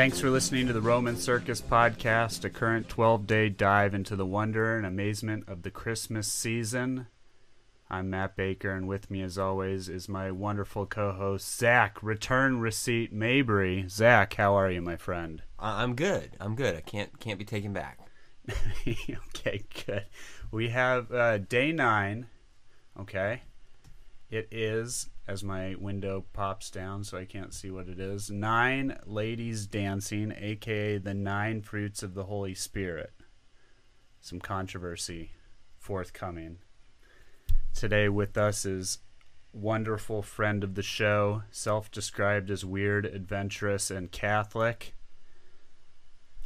Thanks for listening to the Roman Circus podcast, a current 12 day dive into the wonder and amazement of the Christmas season. I'm Matt Baker, and with me, as always, is my wonderful co host, Zach, Return Receipt Mabry. Zach, how are you, my friend? I'm good. I'm good. I can't can't be taken back. okay, good. We have uh, day nine. Okay. It is, as my window pops down so I can't see what it is, nine ladies dancing, aka the nine fruits of the Holy Spirit. Some controversy forthcoming. Today with us is wonderful friend of the show, self described as weird, adventurous, and Catholic.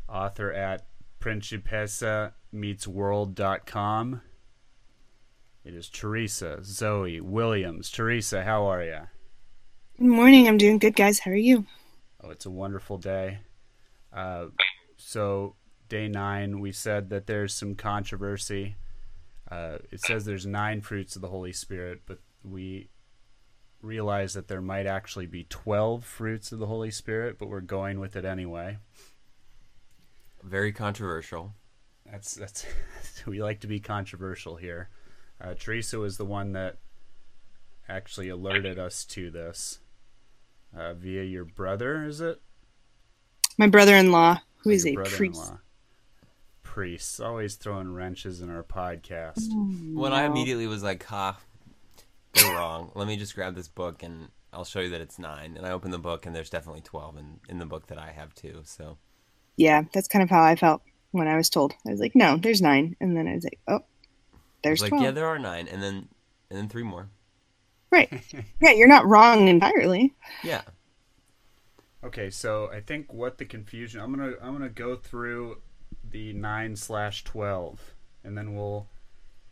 Author at Principessa meets world.com. It is Theresa Zoe Williams. Theresa, how are you? Good morning. I'm doing good, guys. How are you? Oh, it's a wonderful day. Uh, so, day nine, we said that there's some controversy. Uh, it says there's nine fruits of the Holy Spirit, but we realize that there might actually be 12 fruits of the Holy Spirit, but we're going with it anyway. Very controversial. That's that's we like to be controversial here. Uh, Theresa was the one that actually alerted us to this uh, via your brother. Is it? My brother-in-law, who is a brother-in-law. priest. Priests always throwing wrenches in our podcast. When I immediately was like, "Ha, they're wrong. Let me just grab this book and I'll show you that it's nine. And I opened the book and there's definitely twelve in in the book that I have too. So Yeah, that's kind of how I felt when I was told. I was like, no, there's nine, and then I was like, oh, I there's like, twelve. yeah, there are nine, and then and then three more. Right. yeah, you're not wrong entirely. Yeah. Okay, so I think what the confusion. I'm gonna I'm gonna go through the nine slash twelve, and then we'll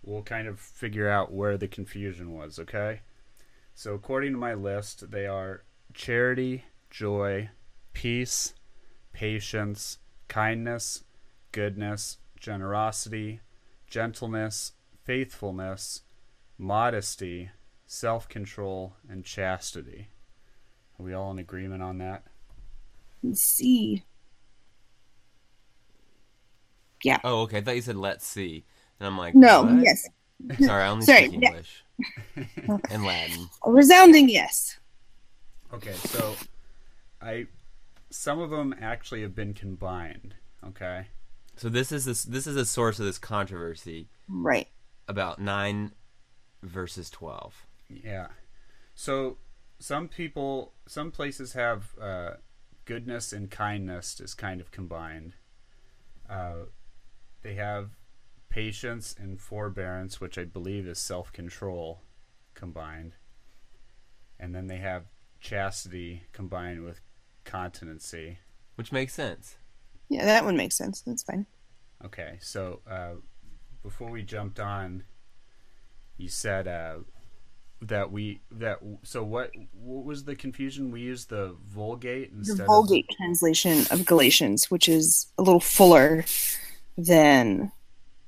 we'll kind of figure out where the confusion was. Okay. So according to my list, they are charity, joy, peace, patience, kindness, goodness, generosity, gentleness, faithfulness, modesty, self-control, and chastity. Are we all in agreement on that? Let's see. Yeah. Oh, okay. I thought you said let's see, and I'm like, No. what? Yes. Sorry, I only Sorry, speak yeah. English and Latin. A resounding yes. Okay, so I some of them actually have been combined. Okay, So this is this this is a source of this controversy Right. About nine verses twelve. yeah. So some people, some places have uh, goodness and kindness is kind of combined. Uh, they have patience and forbearance, which I believe is self control combined, and then they have chastity combined with continency. Which makes sense. Yeah, that one makes sense. That's fine. Okay, so uh, before we jumped on, you said uh, that we that so what what was the confusion? We used the Vulgate instead The Vulgate translation of Galatians, which is a little fuller than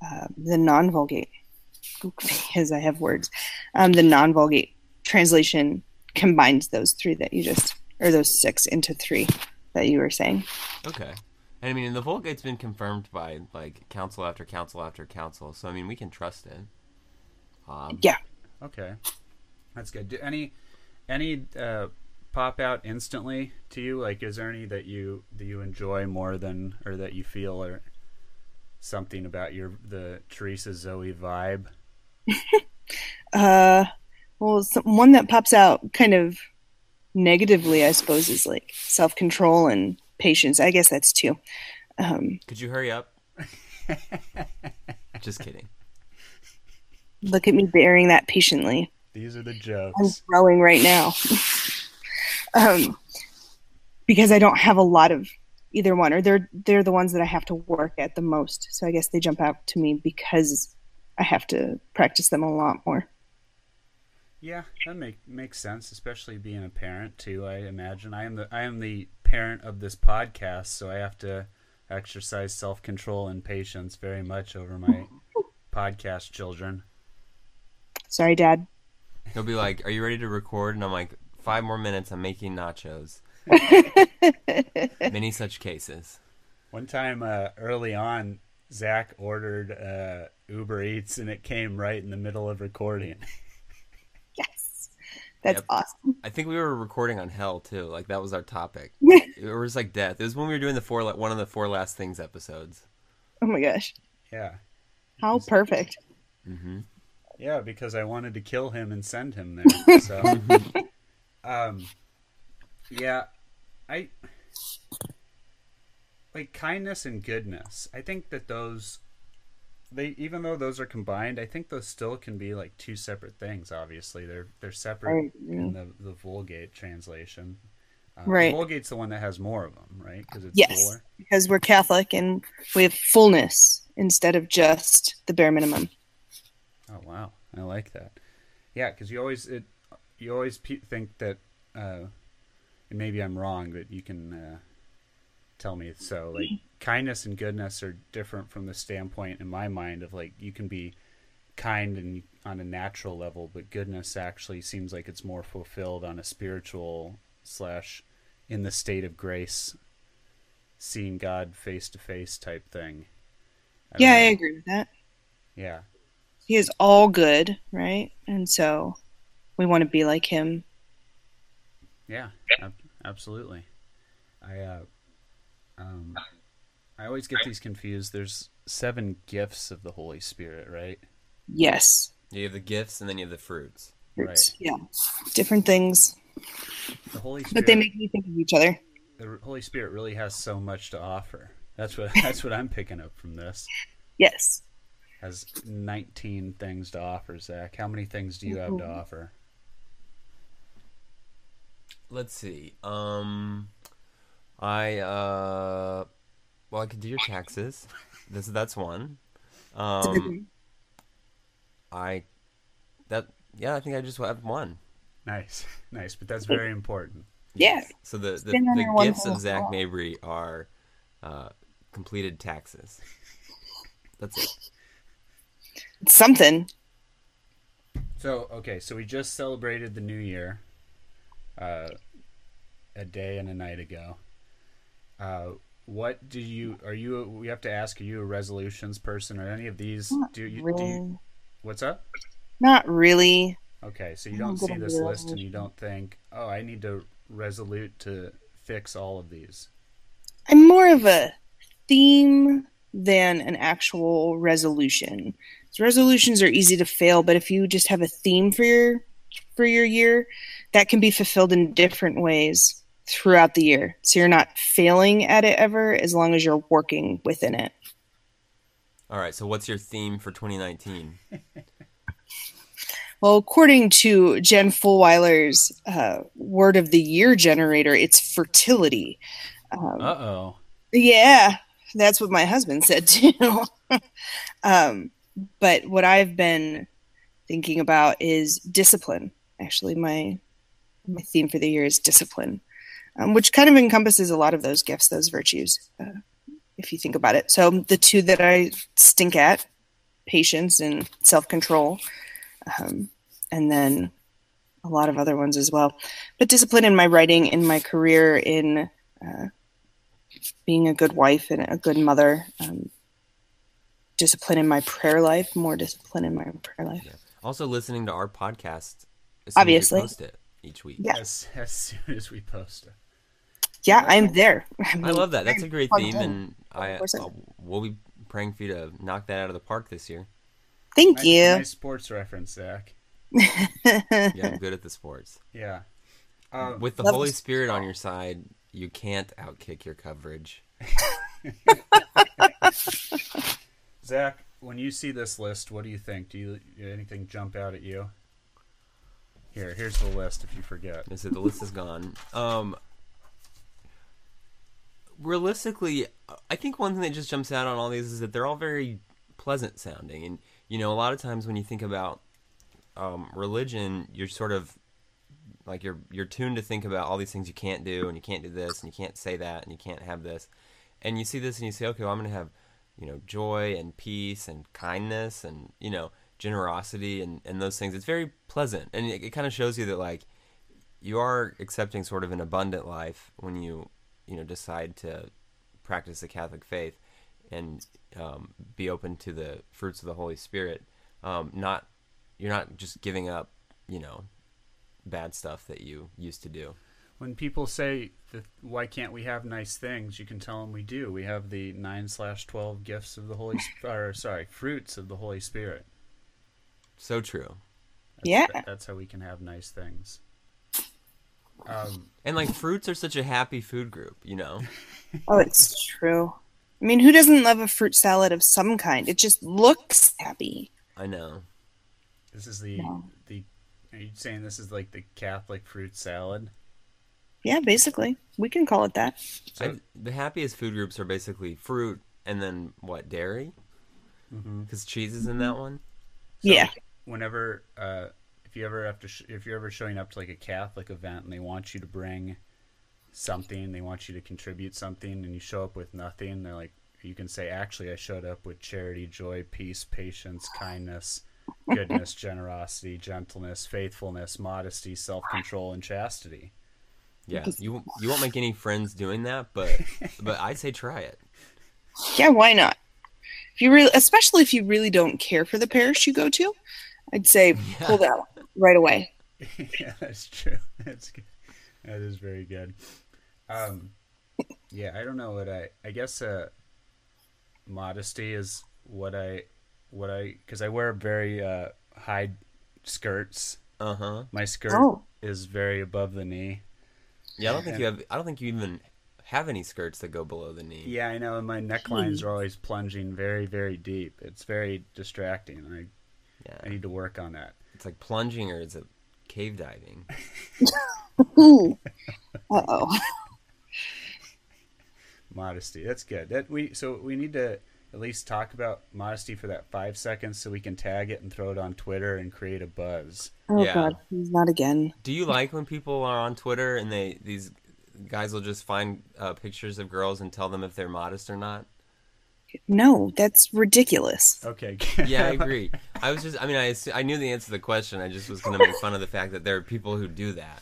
uh, the non-Vulgate, because I have words. Um, the non-Vulgate translation combines those three that you just, or those six into three that you were saying. Okay. And I mean, the Vulgate's been confirmed by like council after council after council, so I mean, we can trust it. Um, Yeah. Okay, that's good. Do any any uh, pop out instantly to you? Like, is there any that you that you enjoy more than or that you feel or something about your the Theresa Zoe vibe? Uh, well, some, one that pops out kind of negatively, I suppose, is like self-control and patience. I guess that's two. Um, Could you hurry up? Just kidding. look at me bearing that patiently. These are the jokes. I'm growing right now. um, because I don't have a lot of either one, or they're they're the ones that I have to work at the most. So I guess they jump out to me because I have to practice them a lot more. Yeah, that make makes sense, especially being a parent too. I imagine I am the I am the parent of this podcast, so I have to exercise self control and patience very much over my podcast children. Sorry, Dad. He'll be like, "Are you ready to record?" And I'm like, five more minutes. I'm making nachos." Many such cases. One time uh, early on, Zach ordered uh, Uber Eats and it came right in the middle of recording. yes. That's Yep. awesome. I think we were recording on hell too. Like that was our topic. it was like death. It was when we were doing the four la- one of the four last things episodes. Oh my gosh. yeah. How perfect. hmm Yeah, because I wanted to kill him and send him there. So, um, yeah, I like kindness and goodness. I think that those they even though those are combined, I think those still can be like two separate things. Obviously, they're they're separate in the the Vulgate translation. Uh, Right. Vulgate's the one that has more of them, right? Because it's Yes. fuller. Because we're Catholic and we have fullness instead of just the bare minimum. Oh wow, I like that. Yeah, because you always it you always pe- think that, uh, and maybe I'm wrong, but you can uh, tell me so. Like kindness and goodness are different from the standpoint in my mind of like you can be kind and on a natural level, but goodness actually seems like it's more fulfilled on a spiritual slash in the state of grace, seeing God face to face type thing. I Yeah, I agree with that. Yeah. He is all good, right? And so we want to be like him. Yeah, ab- absolutely. I uh, um, I always get these confused. There's seven gifts of the Holy Spirit, right? Yes. You have the gifts and then you have the fruits. Right. Yeah. Different things, The Holy Spirit, but they make me think of each other. the Holy Spirit really has so much to offer. That's what that's what I'm picking up from this. Yes. Has 19 things to offer, Zach. How many things do you have to offer? Let's see. Um, I uh, well, I could do your taxes. This that's one. Um, I that yeah, I think I just have one. Nice, nice, but that's very important. Yeah. So the the, the gifts of Zach thought. Mabry are uh, completed taxes. That's it. It's something. So okay, so we just celebrated the new year, uh, a day and a night ago. Uh, what do you are you? We have to ask: Are you a resolutions person, or any of these? Not Do you? really. Do you what's up? Not really. Okay, so you don't see this list and you don't think, oh, I need to resolute to fix all of these. I'm more of a theme than an actual resolution. So resolutions are easy to fail, but if you just have a theme for your for your year, that can be fulfilled in different ways throughout the year. So you're not failing at it ever as long as you're working within it. All right. So what's your theme for 2019? Well, according to Jen Fulwiler's uh, word of the year generator, it's fertility. Um, Uh oh. Yeah, that's what my husband said too. um, but what I've been thinking about is discipline. Actually, my my theme for the year is discipline, um, which kind of encompasses a lot of those gifts, those virtues, uh, if you think about it. So the two that I stink at: patience and self control, um, and then a lot of other ones as well. But discipline in my writing, in my career, in uh, being a good wife and a good mother. Um, discipline in my prayer life, more discipline in my prayer life. Also, listening to our podcast. As soon Obviously. as we post it each week. Yes, As, as soon as we post it. Yeah, I'm there. I mean, love that. That's a I'm great theme, in. and I Of course I I'll- we'll be praying for you to knock that out of the park this year. Thank Nice, you. nice sports reference, Zach. Yeah, I'm good at the sports. Yeah. Um, With the Holy the- Spirit on your side, you can't outkick your coverage. Zach, when you see this list, what do you think? Do you anything jump out at you? Here, here's the list. If you forget. is it the list is gone. Um, realistically, I think one thing that just jumps out on all these is that they're all very pleasant sounding. And, you know, a lot of times when you think about um, religion, you're sort of like you're you're tuned to think about all these things you can't do and you can't do this and you can't say that and you can't have this. And you see this and you say okay well i'm going to have you know joy and peace and kindness and you know generosity and, and those things. It's very pleasant. And it, it kind of shows you that like you are accepting sort of an abundant life when you you know decide to practice the Catholic faith and um, be open to the fruits of the Holy Spirit. Um, not you're not just giving up, you know, bad stuff that you used to do. When people say, that, "Why can't we have nice things?" you can tell them we do. We have the nine slash twelve gifts of the Holy, Sp- or sorry, fruits of the Holy Spirit. So true. That's, Yeah. that- that's how we can have nice things. Um, And like fruits are such a happy food group, you know. Oh, it's true. I mean, who doesn't love a fruit salad of some kind? It just looks happy. I know. this is the No. the. Are you saying this is like the Catholic fruit salad? Yeah, basically. We can call it that. So- I, the happiest food groups are basically fruit and then what dairy, because cheese is in that one. So yeah. Whenever, uh, if you ever have to, sh- if you're ever showing up to like a Catholic event and they want you to bring something, they want you to contribute something, and you show up with nothing, they're like, you can say, actually, I showed up with charity, joy, peace, patience, kindness, goodness, generosity, gentleness, faithfulness, modesty, self-control, and chastity. Yeah, you you won't make any friends doing that, but but I'd say try it. Yeah, why not? If you really, especially if you really don't care for the parish you go to, I'd say pull that right away. yeah, that's true. That's good. That is very good. Um, yeah, I don't know what I. I guess uh, modesty is what I, what I, because I wear very uh, high skirts. Uh huh. My skirt Oh. is very above the knee. Yeah, I don't think you have. I don't think you even have any skirts that go below the knee. Yeah, I know. And my necklines are always plunging very, very deep. It's very distracting. I, yeah. I need to work on that. It's like plunging or is it cave diving? Uh oh. Modesty. That's good. That we so we need to at least talk about modesty for that five seconds so we can tag it and throw it on Twitter and create a buzz. Oh Yeah. god, not again. Do you like when people are on Twitter and they these guys will just find uh, pictures of girls and tell them if they're modest or not? No, that's ridiculous. Okay. Yeah, I agree. I was just, I mean, I, I knew the answer to the question. I just was going to make fun of the fact that there are people who do that.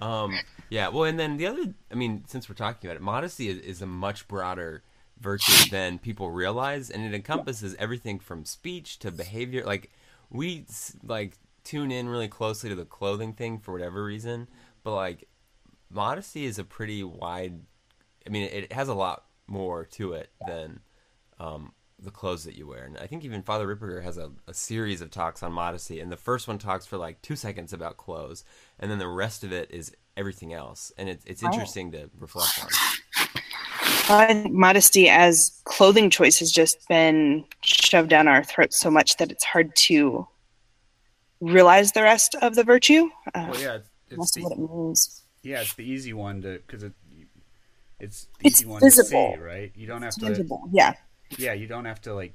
Um, yeah, well, and then the other, I mean, since we're talking about it, modesty is, is a much broader virtue than people realize, and it encompasses everything from speech to behavior. Like, we, like, tune in really closely to the clothing thing for whatever reason, but, like, modesty is a pretty wide, I mean, it has a lot more to it than um, the clothes that you wear. And I think even Father Ripperger has a, a series of talks on modesty. And the first one talks for like two seconds about clothes, and then the rest of it is everything else. And it's it's interesting to reflect on. I think modesty as clothing choice has just been shoved down our throats so much that it's hard to realize the rest of the virtue. Uh, Well, yeah, it's, it's the, what it means. yeah, it's the easy one to because it, it's the It's easy one visible. to see, right? You don't have It's to. tangible. Yeah. Yeah, you don't have to like.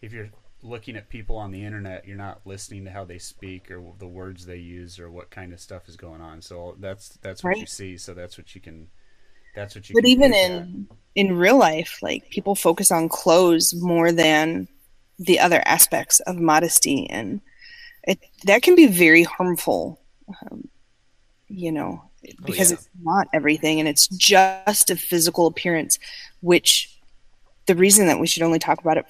If you're looking at people on the internet, you're not listening to how they speak or the words they use or what kind of stuff is going on. So that's that's what you see. So that's what you can. That's what you. But even pick at. in in real life, like people focus on clothes more than the other aspects of modesty, and it that can be very harmful. Um, you know, because yeah. it's not everything, and it's just a physical appearance. Which the reason that we should only talk about it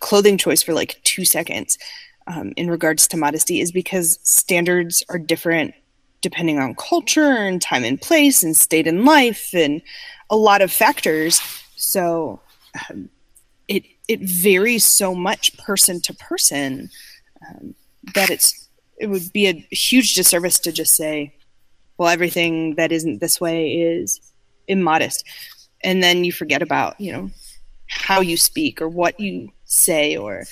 clothing choice for like two seconds um, in regards to modesty is because standards are different depending on culture and time and place and state in life and a lot of factors. So um, it it varies so much person to person um, that it's it would be a huge disservice to just say, well, everything that isn't this way is immodest, and then you forget about you know how you speak or what you say or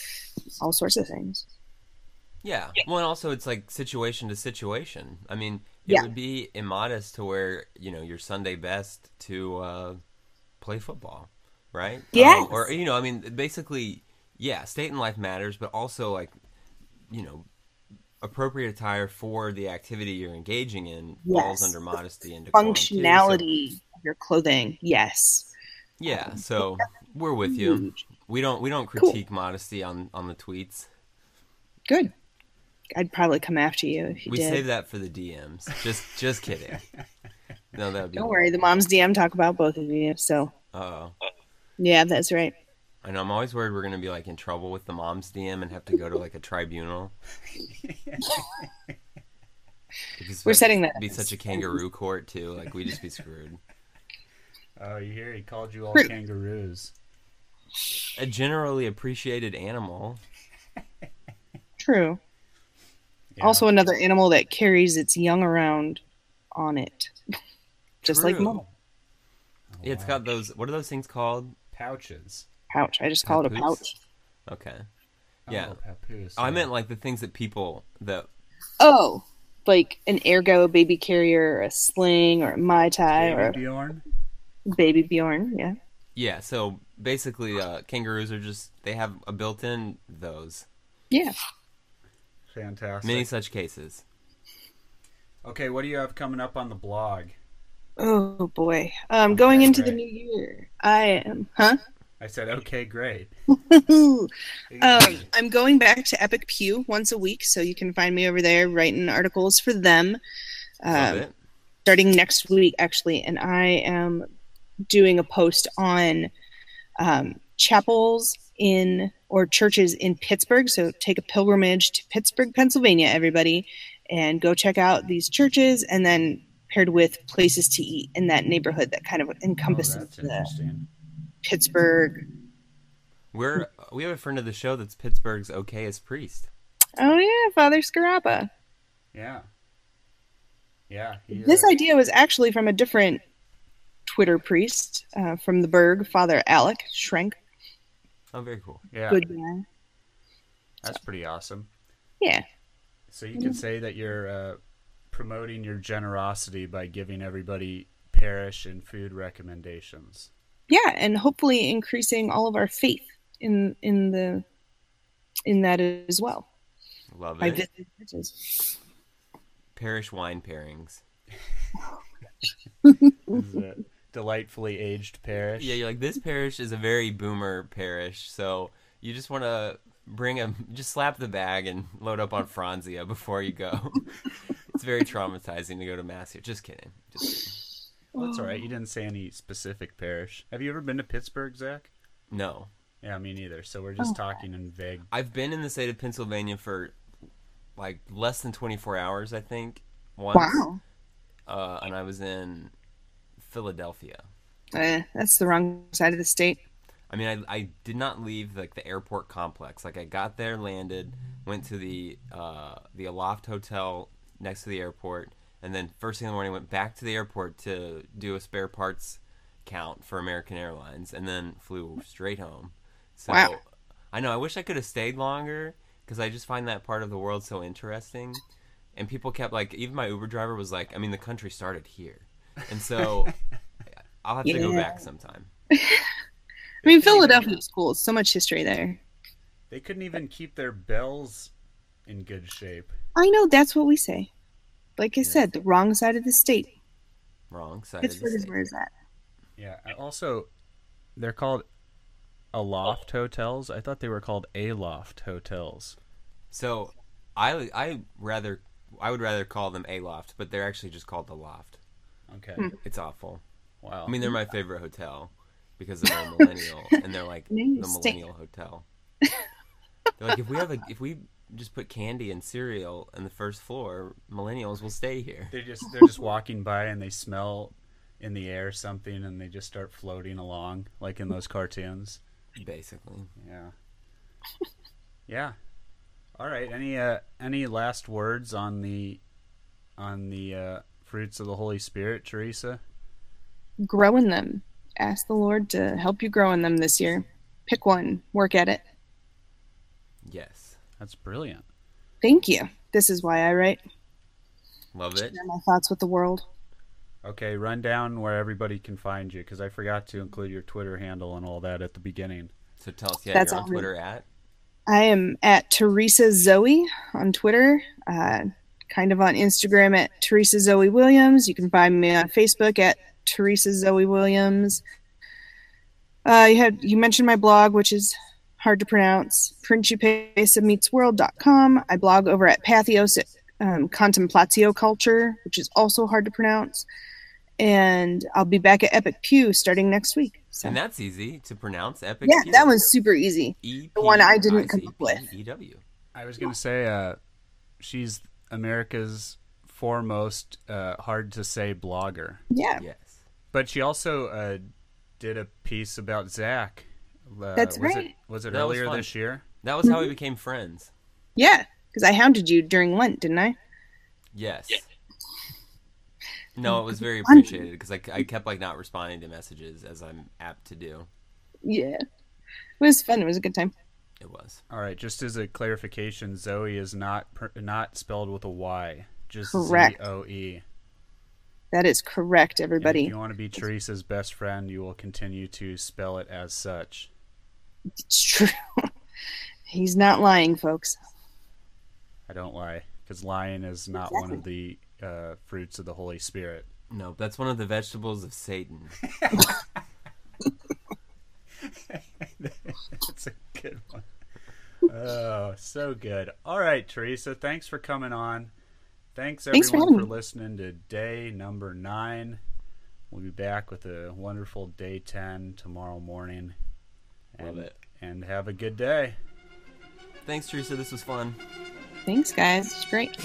all sorts of things. Yeah. Well, and also it's like situation to situation. I mean, it Yeah. would be immodest to wear, you know, your Sunday best to uh, play football, right? Yeah. Um, or you know, I mean, basically, yeah, state and life matters, but also like, you know, appropriate attire for the activity you're engaging in falls under modesty and decorum, too. So- Functionality of your clothing, yes. yeah. So we're with you. Mm. We don't we don't Cool. critique modesty on on the tweets. Good. I'd probably come after you if you we did. save that for the DMs. Just just kidding. No, that would be. Don't worry, the mom's DM talk about both of you. So Oh, yeah, that's right. I know. I'm always worried we're gonna be like in trouble with the mom's DM and have to go to like a tribunal. Because We're setting that Be such a kangaroo court too. Like we just be screwed. Oh, you hear? He called you all kangaroos. A generally appreciated animal. True. Yeah. Also, another animal that carries its young around on it, just like True. mom. Oh, Yeah, it's wow. got those. What are those things called? pouches. Pouch. I just call it a pouch. Okay. Oh, yeah. Oh, papoose. Oh, I meant like the things that people that Oh, like an ergo baby carrier, or a sling, or a mei tai, or Baby Bjorn. a baby Bjorn. Yeah. Yeah. So basically, uh, kangaroos are just they have a built-in those. Yeah. Fantastic. Many such cases. Okay, what do you have coming up on the blog? Oh boy. Um, going Okay, into the new year, I am. Huh? I said, okay, great. um, I'm going back to Epic Pew once a week, so you can find me over there writing articles for them. Um, starting next week, actually, and I am doing a post on um, chapels in or churches in Pittsburgh. So take a pilgrimage to Pittsburgh, Pennsylvania, everybody, and go check out these churches, and then paired with places to eat in that neighborhood that kind of oh, encompasses that's the. Pittsburgh. We're we have a friend of the show that's Pittsburgh's okayest priest. Oh yeah, Father Scarapa. Yeah. Yeah. This idea was actually from a different Twitter priest uh, from the Burgh, Father Alec Schrenk. Oh, very cool. yeah, Good guy. that's pretty awesome. Yeah. So you can say that you're uh, promoting your generosity by giving everybody parish and food recommendations. Yeah, and hopefully increasing all of our faith in in the in that as well. Love it. Parish wine pairings. This is a delightfully aged parish. Yeah, you're like this parish is a very boomer parish, so you just want to bring a just slap the bag and load up on Franzia before you go. it's very traumatizing to go to mass here. Just kidding. Just kidding. Well, that's all right. You didn't say any specific parish. Have you ever been to Pittsburgh, Zach? No, Yeah, me neither. So we're just talking in vague. I've been in the state of Pennsylvania for like less than 24 hours, I think. Once, Wow. uh, and I was in Philadelphia. Eh, that's the wrong side of the state. I mean, I, I did not leave like the airport complex. Like I got there, landed, went to the uh, the Aloft Hotel next to the airport, and then first thing in the morning went back to the airport to do a spare parts count for American Airlines, and then flew straight home. So Wow. I know I wish I could have stayed longer because I just find that part of the world so interesting. And people kept like, even my Uber driver was like, I mean, the country started here, and so I'll have to go back sometime. I mean, Philadelphia school, so much history there. They couldn't even keep their bells in good shape. I know that's what we say. Like I said, the wrong side of the state. Wrong side of the Pittsburgh is state. where it's. Yeah. I- Also, they're called aloft hotels. I thought they were called aloft hotels. So, I I rather I would rather call them a loft, but they're actually just called the loft. Okay. Hmm. It's awful. Wow. I mean, they're my favorite hotel because they're all millennial, and they're like the stand. millennial hotel. They're like if we have a if we just put candy and cereal in the first floor, millennials will stay here. they just they're just walking by and they smell in the air something and they just start floating along like in those cartoons. Basically, Yeah. Yeah. All right. Any uh any last words on the on the uh fruits of the Holy Spirit, Theresa? Grow in them. Ask the Lord to help you grow in them this year. Pick one. Work at it. yes, That's brilliant. Thank you. This is why I write. love it. Share my thoughts with the world. Okay, run down where everybody can find you because I forgot to include your Twitter handle and all that at the beginning. So tell us, yeah, That's you're on all right. Twitter at I am at Theresa Zoe on Twitter, uh, kind of on Instagram at Theresa Zoe Williams. You can find me on Facebook at Theresa Zoe Williams. Uh, you had you mentioned my blog, which is hard to pronounce. Principessameetsworld.com. I blog over at Patheos um, Contemplatio Culture, which is also hard to pronounce. And I'll be back at Epic Pew starting next week. So. And that's easy to pronounce. Epic. Yeah, Pew. that one's super easy. E the one I didn't come up with. I was gonna say uh, she's America's foremost uh, hard to say blogger, Yeah, Yes. but she also uh, did a piece about Zach. Uh, That's was right. It, was it That earlier fun. this year? That was how we became friends. yeah, because I hounded you during Lent, didn't I? Yes. No, it was very appreciated because I, I kept like not responding to messages as I'm apt to do. Yeah, it was fun. It was a good time. It was. All right. Just as a clarification, Zoe is not per, not spelled with a Y. Just Correct. Z O E. That is correct, And everybody. If you want to be Theresa's best friend, you will continue to spell it as such. It's true. He's not lying, folks. I don't lie, because lying is not one of the uh, fruits of the Holy Spirit. No, that's one of the vegetables of Satan. That's a good one. Oh, so good. All right, Theresa, thanks for coming on. Thanks Thanks for everyone having for, listening to day number nine. We'll be back with a wonderful day 10 tomorrow morning. Love it. and have a good day. Thanks, Theresa. This was fun. Thanks, guys. It's great.